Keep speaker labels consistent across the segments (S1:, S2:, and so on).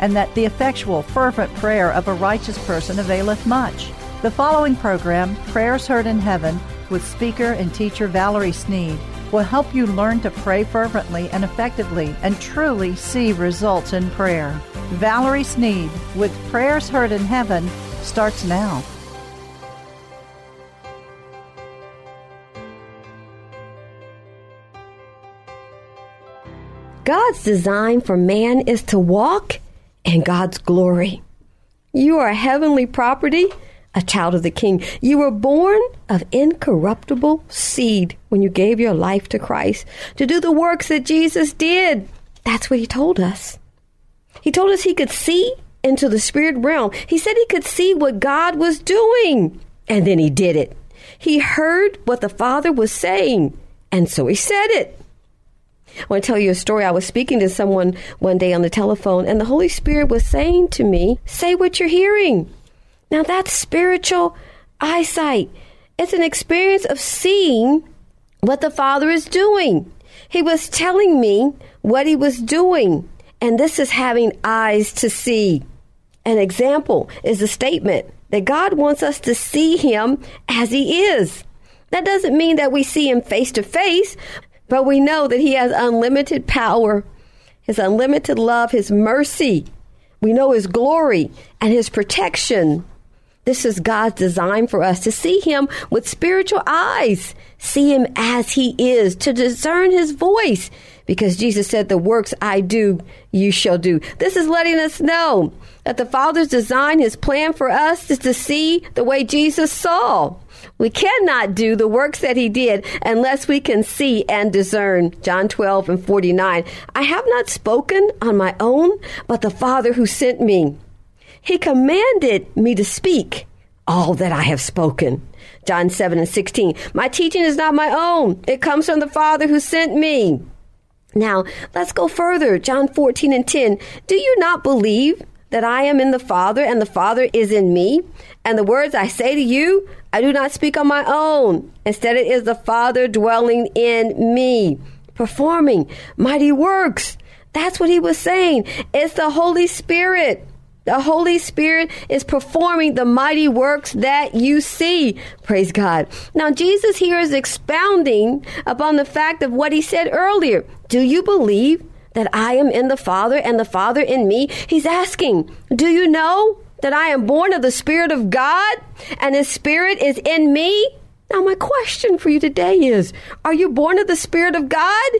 S1: and that the effectual, fervent prayer of a righteous person availeth much. The following program, Prayers Heard in Heaven, with speaker and teacher Valerie Sneed, will help you learn to pray fervently and effectively and truly see results in prayer. Valerie Sneed with Prayers Heard in Heaven starts now.
S2: God's design for man is to walk and God's glory. You are a heavenly property, a child of the King. You were born of incorruptible seed when you gave your life to Christ to do the works that Jesus did. That's what he told us. He told us he could see into the spirit realm. He said he could see what God was doing, and then he did it. He heard what the Father was saying, and so he said it. I want to tell you a story. I was speaking to someone one day on the telephone, and the Holy Spirit was saying to me, Say what you're hearing. Now, that's spiritual eyesight. It's an experience of seeing what the Father is doing. He was telling me what He was doing, and this is having eyes to see. An example is a statement that God wants us to see Him as He is. That doesn't mean that we see Him face to face, but we know that He has unlimited power, His unlimited love, His mercy. We know His glory and His protection. This is God's design for us to see Him with spiritual eyes, see Him as He is, to discern His voice. Because Jesus said, The works I do, you shall do. This is letting us know that the Father's design, His plan for us is to see the way Jesus saw. We cannot do the works that he did unless we can see and discern. John 12 and 49. I have not spoken on my own, but the Father who sent me. He commanded me to speak all that I have spoken. John 7 and 16. My teaching is not my own. It comes from the Father who sent me. Now, let's go further. John 14 and 10. Do you not believe that I am in the Father and the Father is in me? And the words I say to you, I do not speak on my own. Instead, it is the Father dwelling in me, performing mighty works. That's what he was saying. It's the Holy Spirit. The Holy Spirit is performing the mighty works that you see. Praise God. Now, Jesus here is expounding upon the fact of what he said earlier. Do you believe that I am in the Father and the Father in me? He's asking, Do you know that I am born of the Spirit of God and His Spirit is in me? Now, my question for you today is Are you born of the Spirit of God?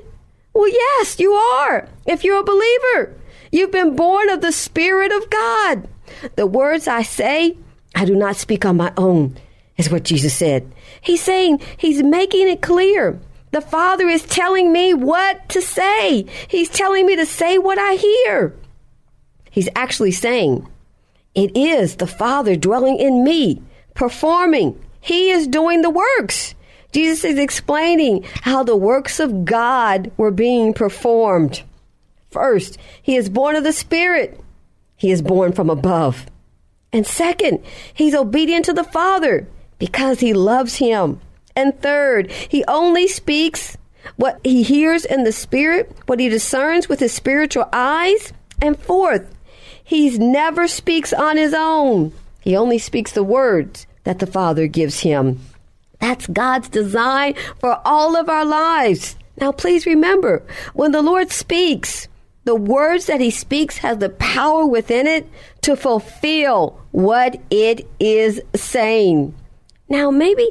S2: Well, yes, you are. If you're a believer, you've been born of the Spirit of God. The words I say, I do not speak on my own, is what Jesus said. He's saying, He's making it clear. The Father is telling me what to say. He's telling me to say what I hear. He's actually saying, it is the Father dwelling in me, performing. He is doing the works. Jesus is explaining how the works of God were being performed. First, he is born of the Spirit. He is born from above. And second, he's obedient to the Father because he loves him. And third, he only speaks what he hears in the Spirit, what he discerns with his spiritual eyes. And fourth, he never speaks on his own. He only speaks the words that the Father gives him. That's God's design for all of our lives. Now, please remember, when the Lord speaks, the words that he speaks has the power within it to fulfill what it is saying. Now, maybe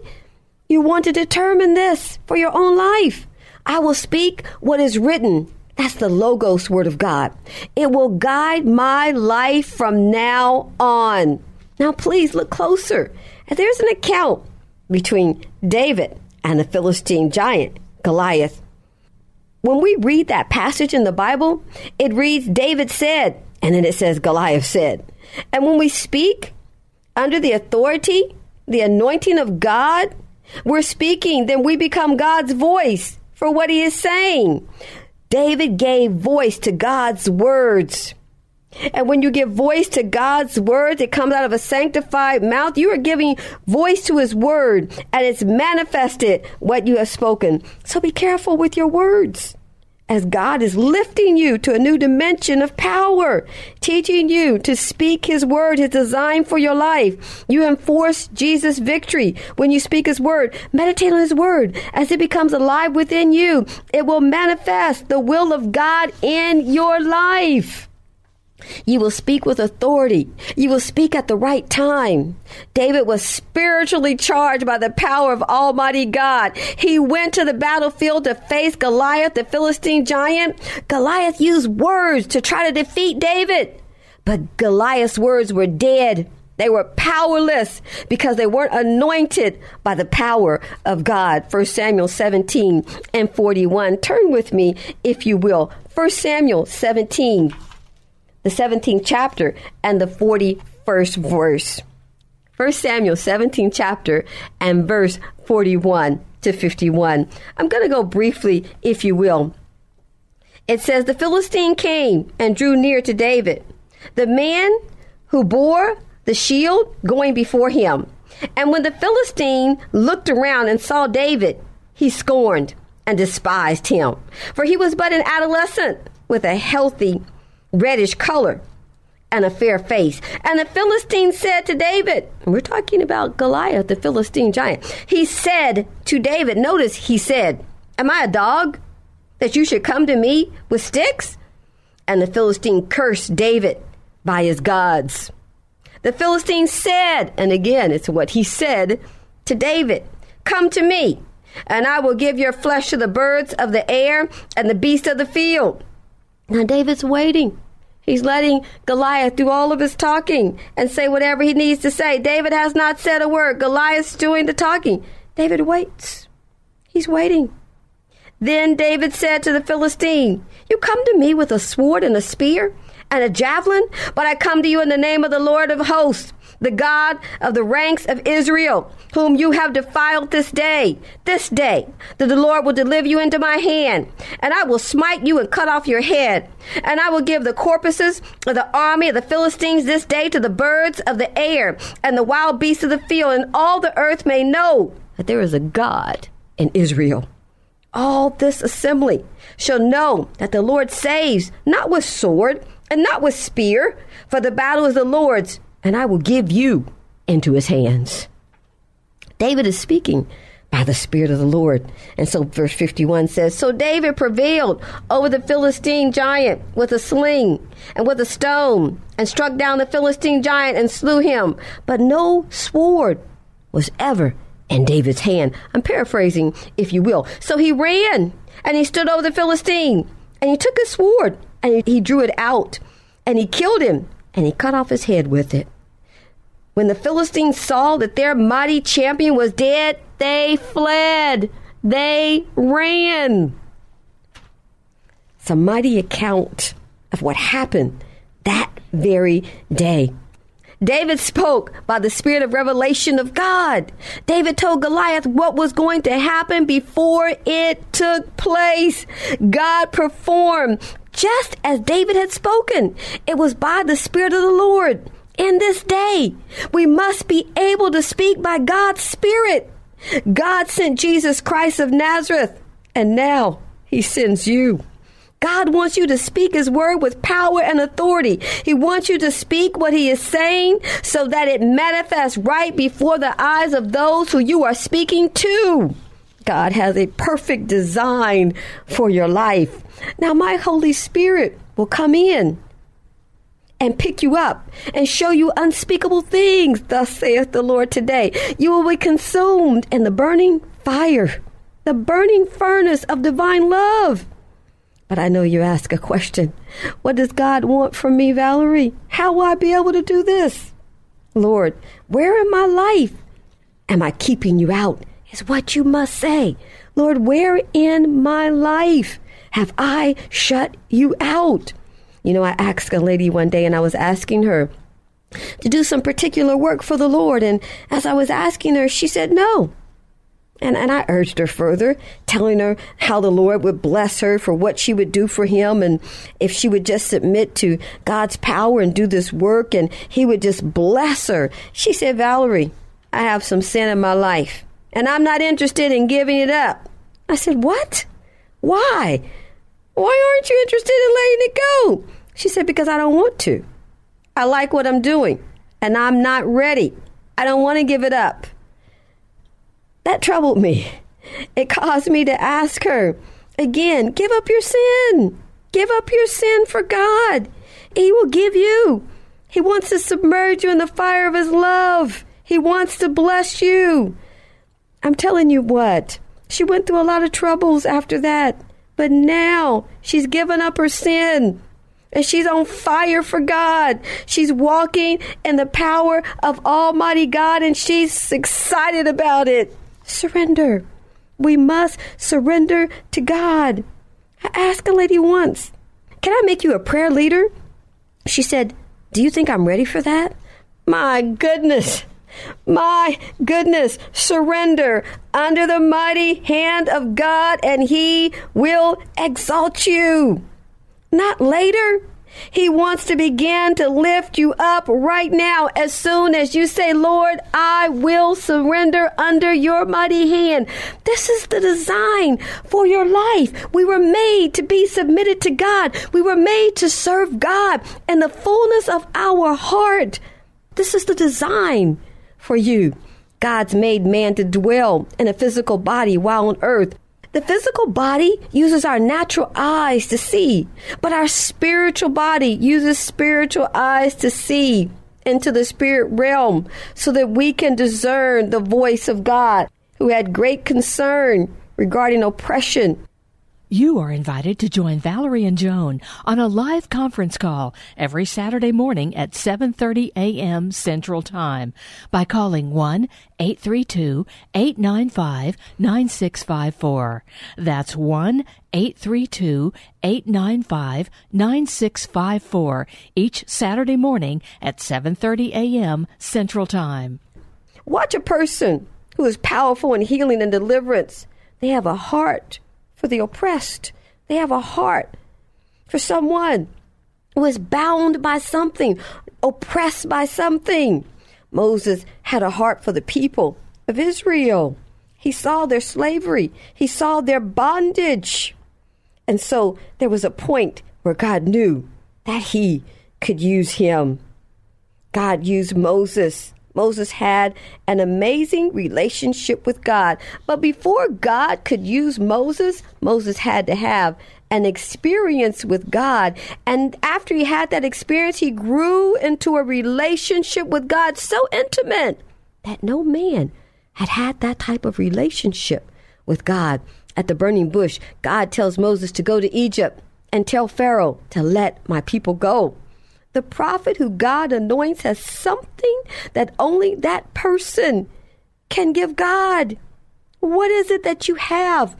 S2: you want to determine this for your own life. I will speak what is written. That's the Logos Word of God. It will guide my life from now on. Now, please look closer. There's an account between David and the Philistine giant, Goliath. When we read that passage in the Bible, it reads David said, and then it says Goliath said. And when we speak under the authority, the anointing of God, we're speaking, then we become God's voice for what he is saying. David gave voice to God's words. And when you give voice to God's word that comes out of a sanctified mouth, you are giving voice to his word and it's manifested what you have spoken. So be careful with your words as God is lifting you to a new dimension of power, teaching you to speak His word, His design for your life. You enforce Jesus' victory when you speak His word. Meditate on His word as it becomes alive within you. It will manifest the will of God in your life. You will speak with authority. You will speak at the right time. David was spiritually charged by the power of Almighty God. He went to the battlefield to face Goliath, the Philistine giant. Goliath used words to try to defeat David. But Goliath's words were dead. They were powerless because they weren't anointed by the power of God. 1 Samuel 17 and 41. Turn with me, if you will. 1 Samuel 17 the 17th chapter and the 41st verse. 1 Samuel 17 chapter and verse 41 to 51. I'm going to go briefly, if you will. It says, The Philistine came and drew near to David, the man who bore the shield going before him. And when the Philistine looked around and saw David, he scorned and despised him, for he was but an adolescent with a healthy reddish color and a fair face. And the Philistine said to David, we're talking about Goliath, the Philistine giant. He said to David, notice he said, Am I a dog that you should come to me with sticks? And the Philistine cursed David by his gods. The Philistine said, and again, it's what he said to David, Come to me, and I will give your flesh to the birds of the air and the beasts of the field now David's waiting. He's letting Goliath do all of his talking and say whatever he needs to say. David has not said a word. Goliath's doing the talking. David waits. He's waiting. Then David said to the Philistine, You come to me with a sword and a spear and a javelin, but I come to you in the name of the Lord of hosts the God of the ranks of Israel, whom you have defiled this day, this day, that the Lord will deliver you into my hand, and I will smite you and cut off your head. And I will give the corpses of the army of the Philistines this day to the birds of the air and the wild beasts of the field, and all the earth may know that there is a God in Israel. All this assembly shall know that the Lord saves, not with sword and not with spear, for the battle is the Lord's and I will give you into his hands. David is speaking by the Spirit of the Lord. And so verse 51 says, So David prevailed over the Philistine giant with a sling and with a stone, and struck down the Philistine giant and slew him. But no sword was ever in David's hand. I'm paraphrasing, if you will. So he ran and he stood over the Philistine, and he took his sword and he drew it out, and he killed him and he cut off his head with it. When the Philistines saw that their mighty champion was dead, they fled. They ran. It's a mighty account of what happened that very day. David spoke by the spirit of revelation of God. David told Goliath what was going to happen before it took place. God performed just as David had spoken. It was by the Spirit of the Lord. In this day, we must be able to speak by God's Spirit. God sent Jesus Christ of Nazareth, and now He sends you. God wants you to speak His word with power and authority. He wants you to speak what He is saying so that it manifests right before the eyes of those who you are speaking to. God has a perfect design for your life. Now, my Holy Spirit will come in and pick you up and show you unspeakable things, thus saith the Lord today. You will be consumed in the burning fire, the burning furnace of divine love. But I know you ask a question. What does God want from me, Valerie? How will I be able to do this? Lord, where in my life am I keeping you out? Is what you must say. Lord, where in my life have I shut you out? You know, I asked a lady one day and I was asking her to do some particular work for the Lord. And as I was asking her, she said no. And, and I urged her further, telling her how the Lord would bless her for what she would do for him. And if she would just submit to God's power and do this work, and he would just bless her. She said, Valerie, I have some sin in my life, and I'm not interested in giving it up. I said, What? Why? Why aren't you interested in letting it go? She said, Because I don't want to. I like what I'm doing, and I'm not ready. I don't want to give it up. That troubled me. It caused me to ask her again, Give up your sin. Give up your sin for God. He will give you. He wants to submerge you in the fire of His love. He wants to bless you. I'm telling you what, she went through a lot of troubles after that. But now she's given up her sin and she's on fire for God. She's walking in the power of Almighty God and she's excited about it. Surrender. We must surrender to God. I asked a lady once, Can I make you a prayer leader? She said, Do you think I'm ready for that? My goodness. My goodness, surrender under the mighty hand of God and He will exalt you. Not later. He wants to begin to lift you up right now as soon as you say, Lord, I will surrender under your mighty hand. This is the design for your life. We were made to be submitted to God. We were made to serve God in the fullness of our heart. This is the design for you. God's made man to dwell in a physical body while on earth. The physical body uses our natural eyes to see, but our spiritual body uses spiritual eyes to see into the spirit realm so that we can discern the voice of God who had great concern regarding oppression
S3: you are invited to join Valerie and Joan on a live conference call every Saturday morning at 7:30 a.m. Central Time by calling 1-832-895-9654. That's 1-832-895-9654 each Saturday morning at 7:30 a.m. Central Time.
S2: Watch a person who is powerful in healing and deliverance. They have a heart for the oppressed. They have a heart for someone who is bound by something, oppressed by something. Moses had a heart for the people of Israel. He saw their slavery, he saw their bondage. And so there was a point where God knew that he could use him. God used Moses Moses had an amazing relationship with God. But before God could use Moses, Moses had to have an experience with God. And after he had that experience, he grew into a relationship with God so intimate that no man had had that type of relationship with God. At the burning bush, God tells Moses to go to Egypt and tell Pharaoh to let my people go. The prophet who God anoints has something that only that person can give God. What is it that you have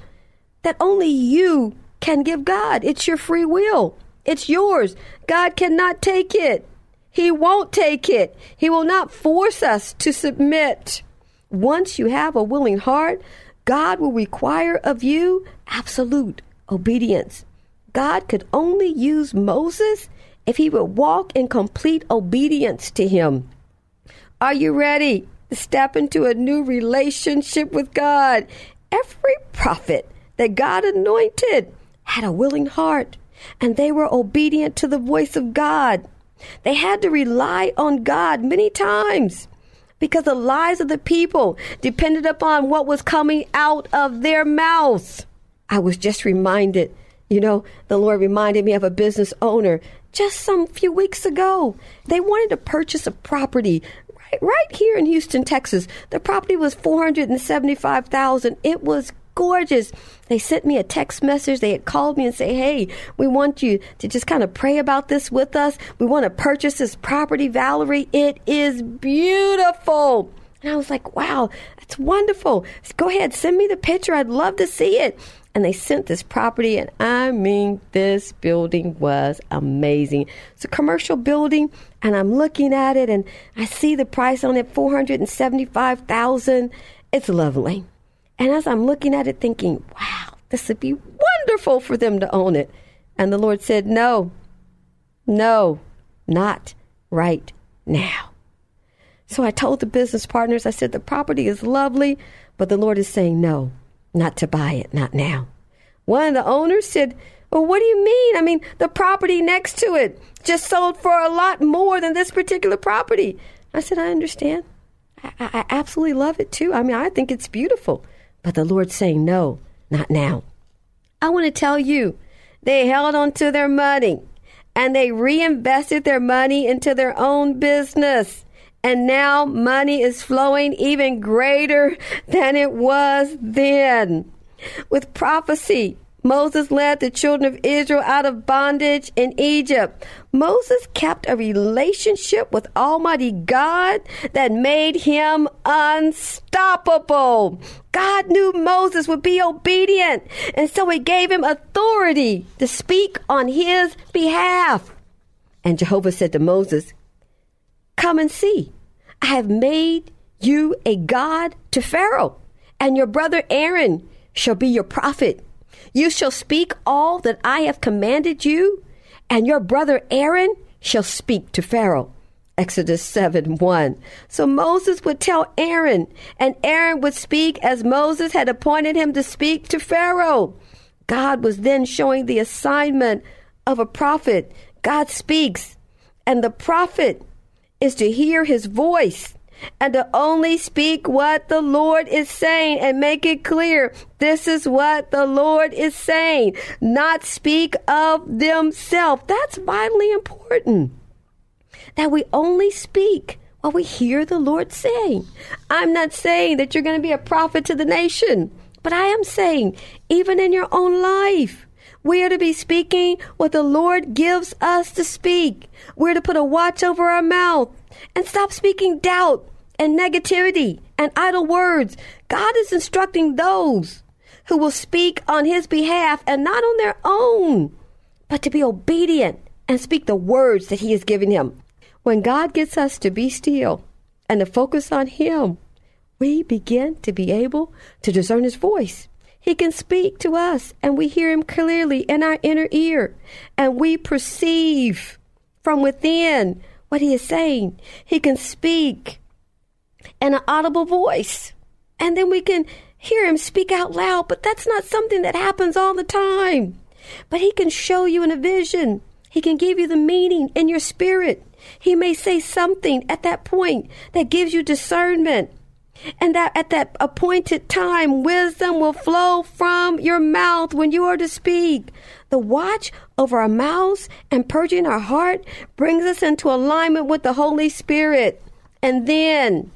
S2: that only you can give God? It's your free will. It's yours. God cannot take it. He won't take it. He will not force us to submit. Once you have a willing heart, God will require of you absolute obedience. God could only use Moses if he would walk in complete obedience to him. Are you ready to step into a new relationship with God? Every prophet that God anointed had a willing heart and they were obedient to the voice of God. They had to rely on God many times because the lives of the people depended upon what was coming out of their mouths. I was just reminded You know, the Lord reminded me of a business owner just some few weeks ago. They wanted to purchase a property right, right here in Houston, Texas. The property was 475,000. It was gorgeous. They sent me a text message. They had called me and say, "Hey, we want you to just kind of pray about this with us. We want to purchase this property, Valerie. It is beautiful." And I was like, "Wow, that's wonderful. Go ahead, send me the picture. I'd love to see it." And they sent this property, and I mean, this building was amazing. It's a commercial building, and I'm looking at it, and I see the price on it, four hundred and seventy-five thousand. It's lovely. And as I'm looking at it, thinking, wow, this would be wonderful for them to own it. And the Lord said, no, no, not right now. So I told the business partners, I said, the property is lovely, but the Lord is saying, no, not to buy it, not now. One of the owners said, well, what do you mean? I mean, the property next to it just sold for a lot more than this particular property. I said, I understand. I, I absolutely love it too. I mean, I think it's beautiful. But the Lord's saying, no, not now. I want to tell you, they held on to their money and they reinvested their money into their own business. And now money is flowing even greater than it was then. With prophecy, Moses led the children of Israel out of bondage in Egypt. Moses kept a relationship with Almighty God that made him unstoppable. God knew Moses would be obedient, and so he gave him authority to speak on his behalf. And Jehovah said to Moses, Come and see. I have made you a God to Pharaoh, and your brother Aaron shall be your prophet. You shall speak all that I have commanded you, and your brother Aaron shall speak to Pharaoh. Exodus 7 1. So Moses would tell Aaron, and Aaron would speak as Moses had appointed him to speak to Pharaoh. God was then showing the assignment of a prophet. God speaks, and the prophet is to hear his voice and to only speak what the Lord is saying and make it clear. This is what the Lord is saying, not speak of themselves. That's vitally important. That we only speak what we hear the Lord saying. I'm not saying that you're going to be a prophet to the nation, but I am saying, even in your own life, we are to be speaking what the Lord gives us to speak. We're to put a watch over our mouth and stop speaking doubt and negativity and idle words. God is instructing those who will speak on his behalf and not on their own, but to be obedient and speak the words that he has given him. When God gets us to be still and to focus on him, we begin to be able to discern his voice. He can speak to us and we hear him clearly in our inner ear and we perceive from within what he is saying. He can speak in an audible voice. And then we can hear him speak out loud, but that's not something that happens all the time. But he can show you in a vision. He can give you the meaning in your spirit. He may say something at that point that gives you discernment. And that at that appointed time, wisdom will flow from your mouth when you are to speak. The watch over our mouths and purging our heart brings us into alignment with the Holy Spirit. And then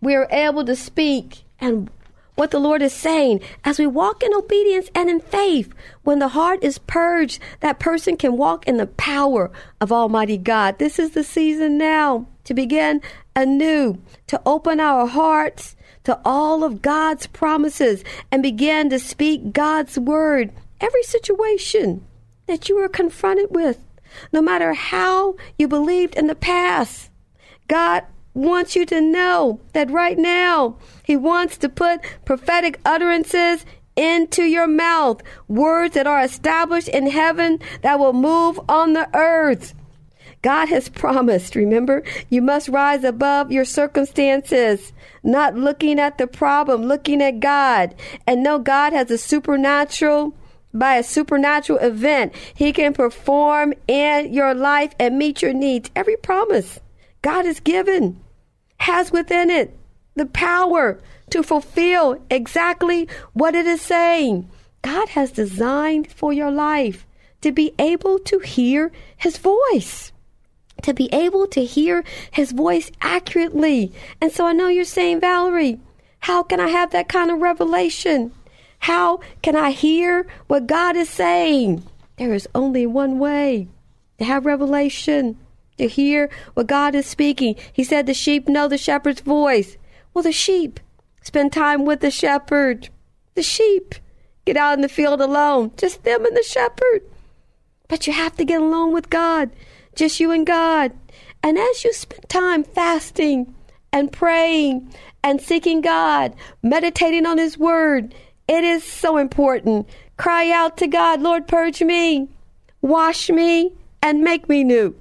S2: we are able to speak and what the Lord is saying as we walk in obedience and in faith. When the heart is purged, that person can walk in the power of Almighty God. This is the season now to begin anew, to open our hearts to all of God's promises and begin to speak God's word. Every situation that you are confronted with, no matter how you believed in the past, God wants you to know that right now He wants to put prophetic utterances into your mouth, words that are established in heaven that will move on the earth. God has promised, remember, you must rise above your circumstances, not looking at the problem, looking at God. And know God has a supernatural, by a supernatural event, He can perform in your life and meet your needs. Every promise God has given has within it the power to fulfill exactly what it is saying. God has designed for your life to be able to hear His voice. To be able to hear his voice accurately. And so I know you're saying, Valerie, how can I have that kind of revelation? How can I hear what God is saying? There is only one way to have revelation, to hear what God is speaking. He said the sheep know the shepherd's voice. Well, the sheep spend time with the shepherd. The sheep get out in the field alone, just them and the shepherd. But you have to get along with God, just you and God. And as you spend time fasting and praying and seeking God, meditating on His Word, it is so important. Cry out to God, Lord, purge me, wash me, and make me new.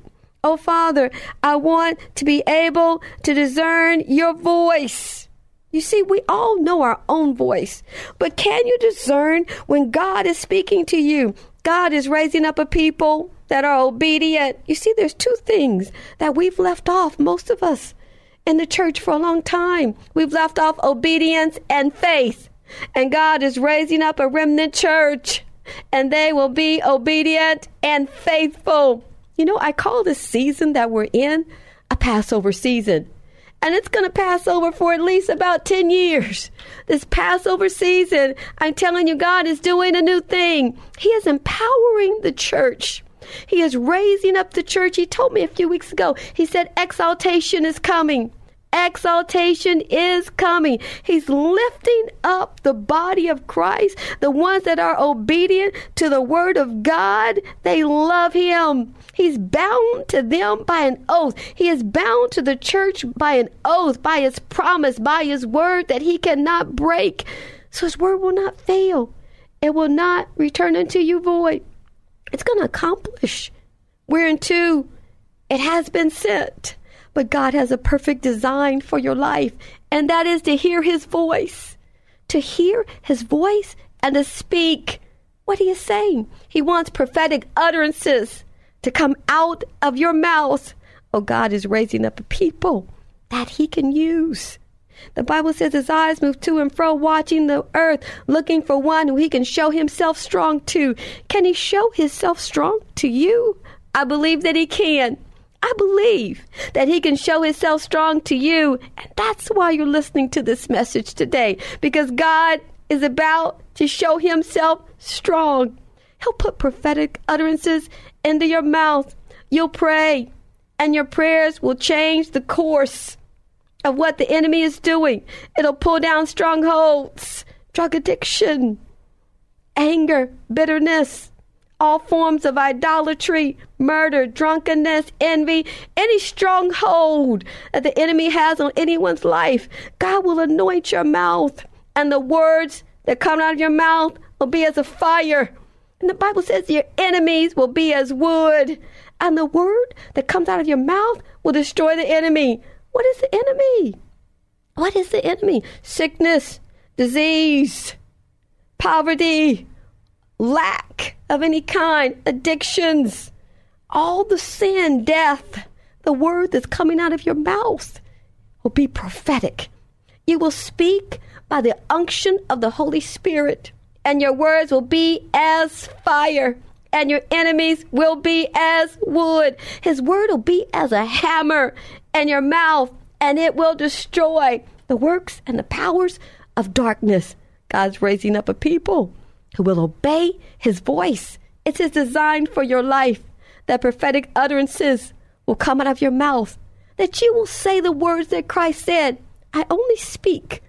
S2: Oh, Father, I want to be able to discern your voice. You see, we all know our own voice, but can you discern when God is speaking to you? God is raising up a people that are obedient. You see, there's two things that we've left off, most of us, in the church for a long time. We've left off obedience and faith. And God is raising up a remnant church, and they will be obedient and faithful. You know, I call this season that we're in a Passover season and it's going to pass over for at least about 10 years. This Passover season, I'm telling you, God is doing a new thing. He is empowering the church. He is raising up the church. He told me a few weeks ago, He said, exaltation is coming. Exaltation is coming. He's lifting up the body of Christ, the ones that are obedient to the word of God. They love Him. He's bound to them by an oath. He is bound to the church by an oath, by his promise, by his word that he cannot break. So his word will not fail. It will not return unto you void. It's going to accomplish whereunto it has been sent. But God has a perfect design for your life, and that is to hear his voice. To hear his voice and to speak what he is saying. He wants prophetic utterances to come out of your mouth. Oh, God is raising up a people that He can use. The Bible says his eyes move to and fro, watching the earth, looking for one who he can show himself strong to. Can he show himself strong to you? I believe that he can. I believe that he can show himself strong to you. And that's why you're listening to this message today, because God is about to show himself strong. He'll put prophetic utterances into your mouth. You'll pray, and your prayers will change the course of what the enemy is doing. It'll pull down strongholds, drug addiction, anger, bitterness, all forms of idolatry, murder, drunkenness, envy, any stronghold that the enemy has on anyone's life. God will anoint your mouth, and the words that come out of your mouth will be as a fire and the Bible says your enemies will be as wood, and the word that comes out of your mouth will destroy the enemy. What is the enemy? What is the enemy? Sickness, disease, poverty, lack of any kind, addictions, all the sin, death. The word that's coming out of your mouth will be prophetic. You will speak by the unction of the Holy Spirit and your words will be as fire, and your enemies will be as wood. His word will be as a hammer in your mouth, and it will destroy the works and the powers of darkness. God's raising up a people who will obey his voice. It's his design for your life that prophetic utterances will come out of your mouth, that you will say the words that Christ said I only speak,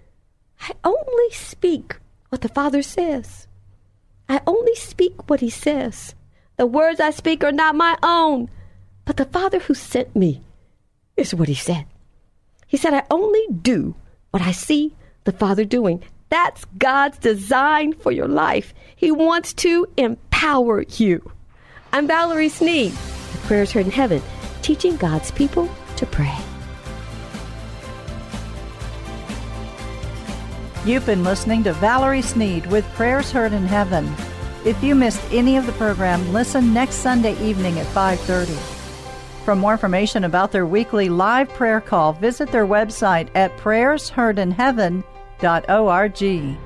S2: I only speak what the Father says. Speak what He says. The words I speak are not my own, but the Father who sent me is what He said. He said, I only do what I see the Father doing. That's God's design for your life. He wants to empower you. I'm Valerie Sneed, Prayers Heard in Heaven, teaching God's people to pray.
S1: You've been listening to Valerie Sneed with Prayers Heard in Heaven. If you missed any of the program, listen next Sunday evening at 5:30. For more information about their weekly live prayer call, visit their website at prayersheardinheaven.org.